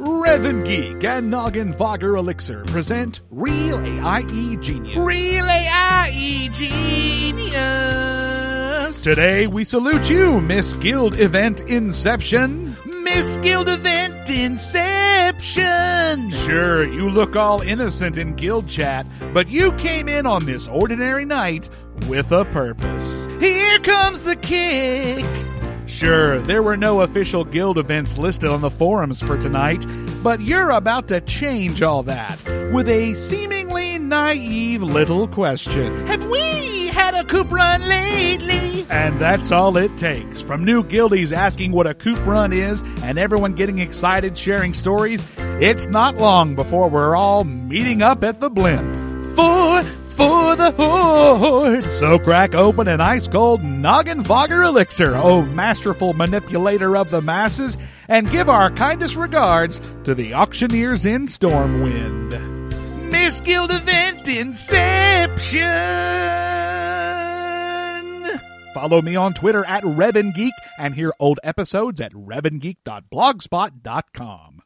Revan Geek and Noggenfogger Elixir present Real AIE Genius. Real AIE Genius. Today we salute you, Miss Guild Event Inception. Miss Guild Event Inception. Sure, you look all innocent in guild chat, but you came in on this ordinary night with a purpose. Here comes the kick. Sure, there were no official guild events listed on the forums for tonight, but you're about to change all that with a seemingly naive little question. Have we had a coop run lately? And that's all it takes. From new guildies asking what a coop run is and everyone getting excited sharing stories, it's not long before we're all meeting up at the blimp. For for the horde. So crack open an ice cold Noggenfogger elixir, oh masterful manipulator of the masses, and give our kindest regards to the auctioneers in Stormwind. Miss Guild Event Inception. Follow me on Twitter at RevanGeek and hear old episodes at revangeek.blogspot.com.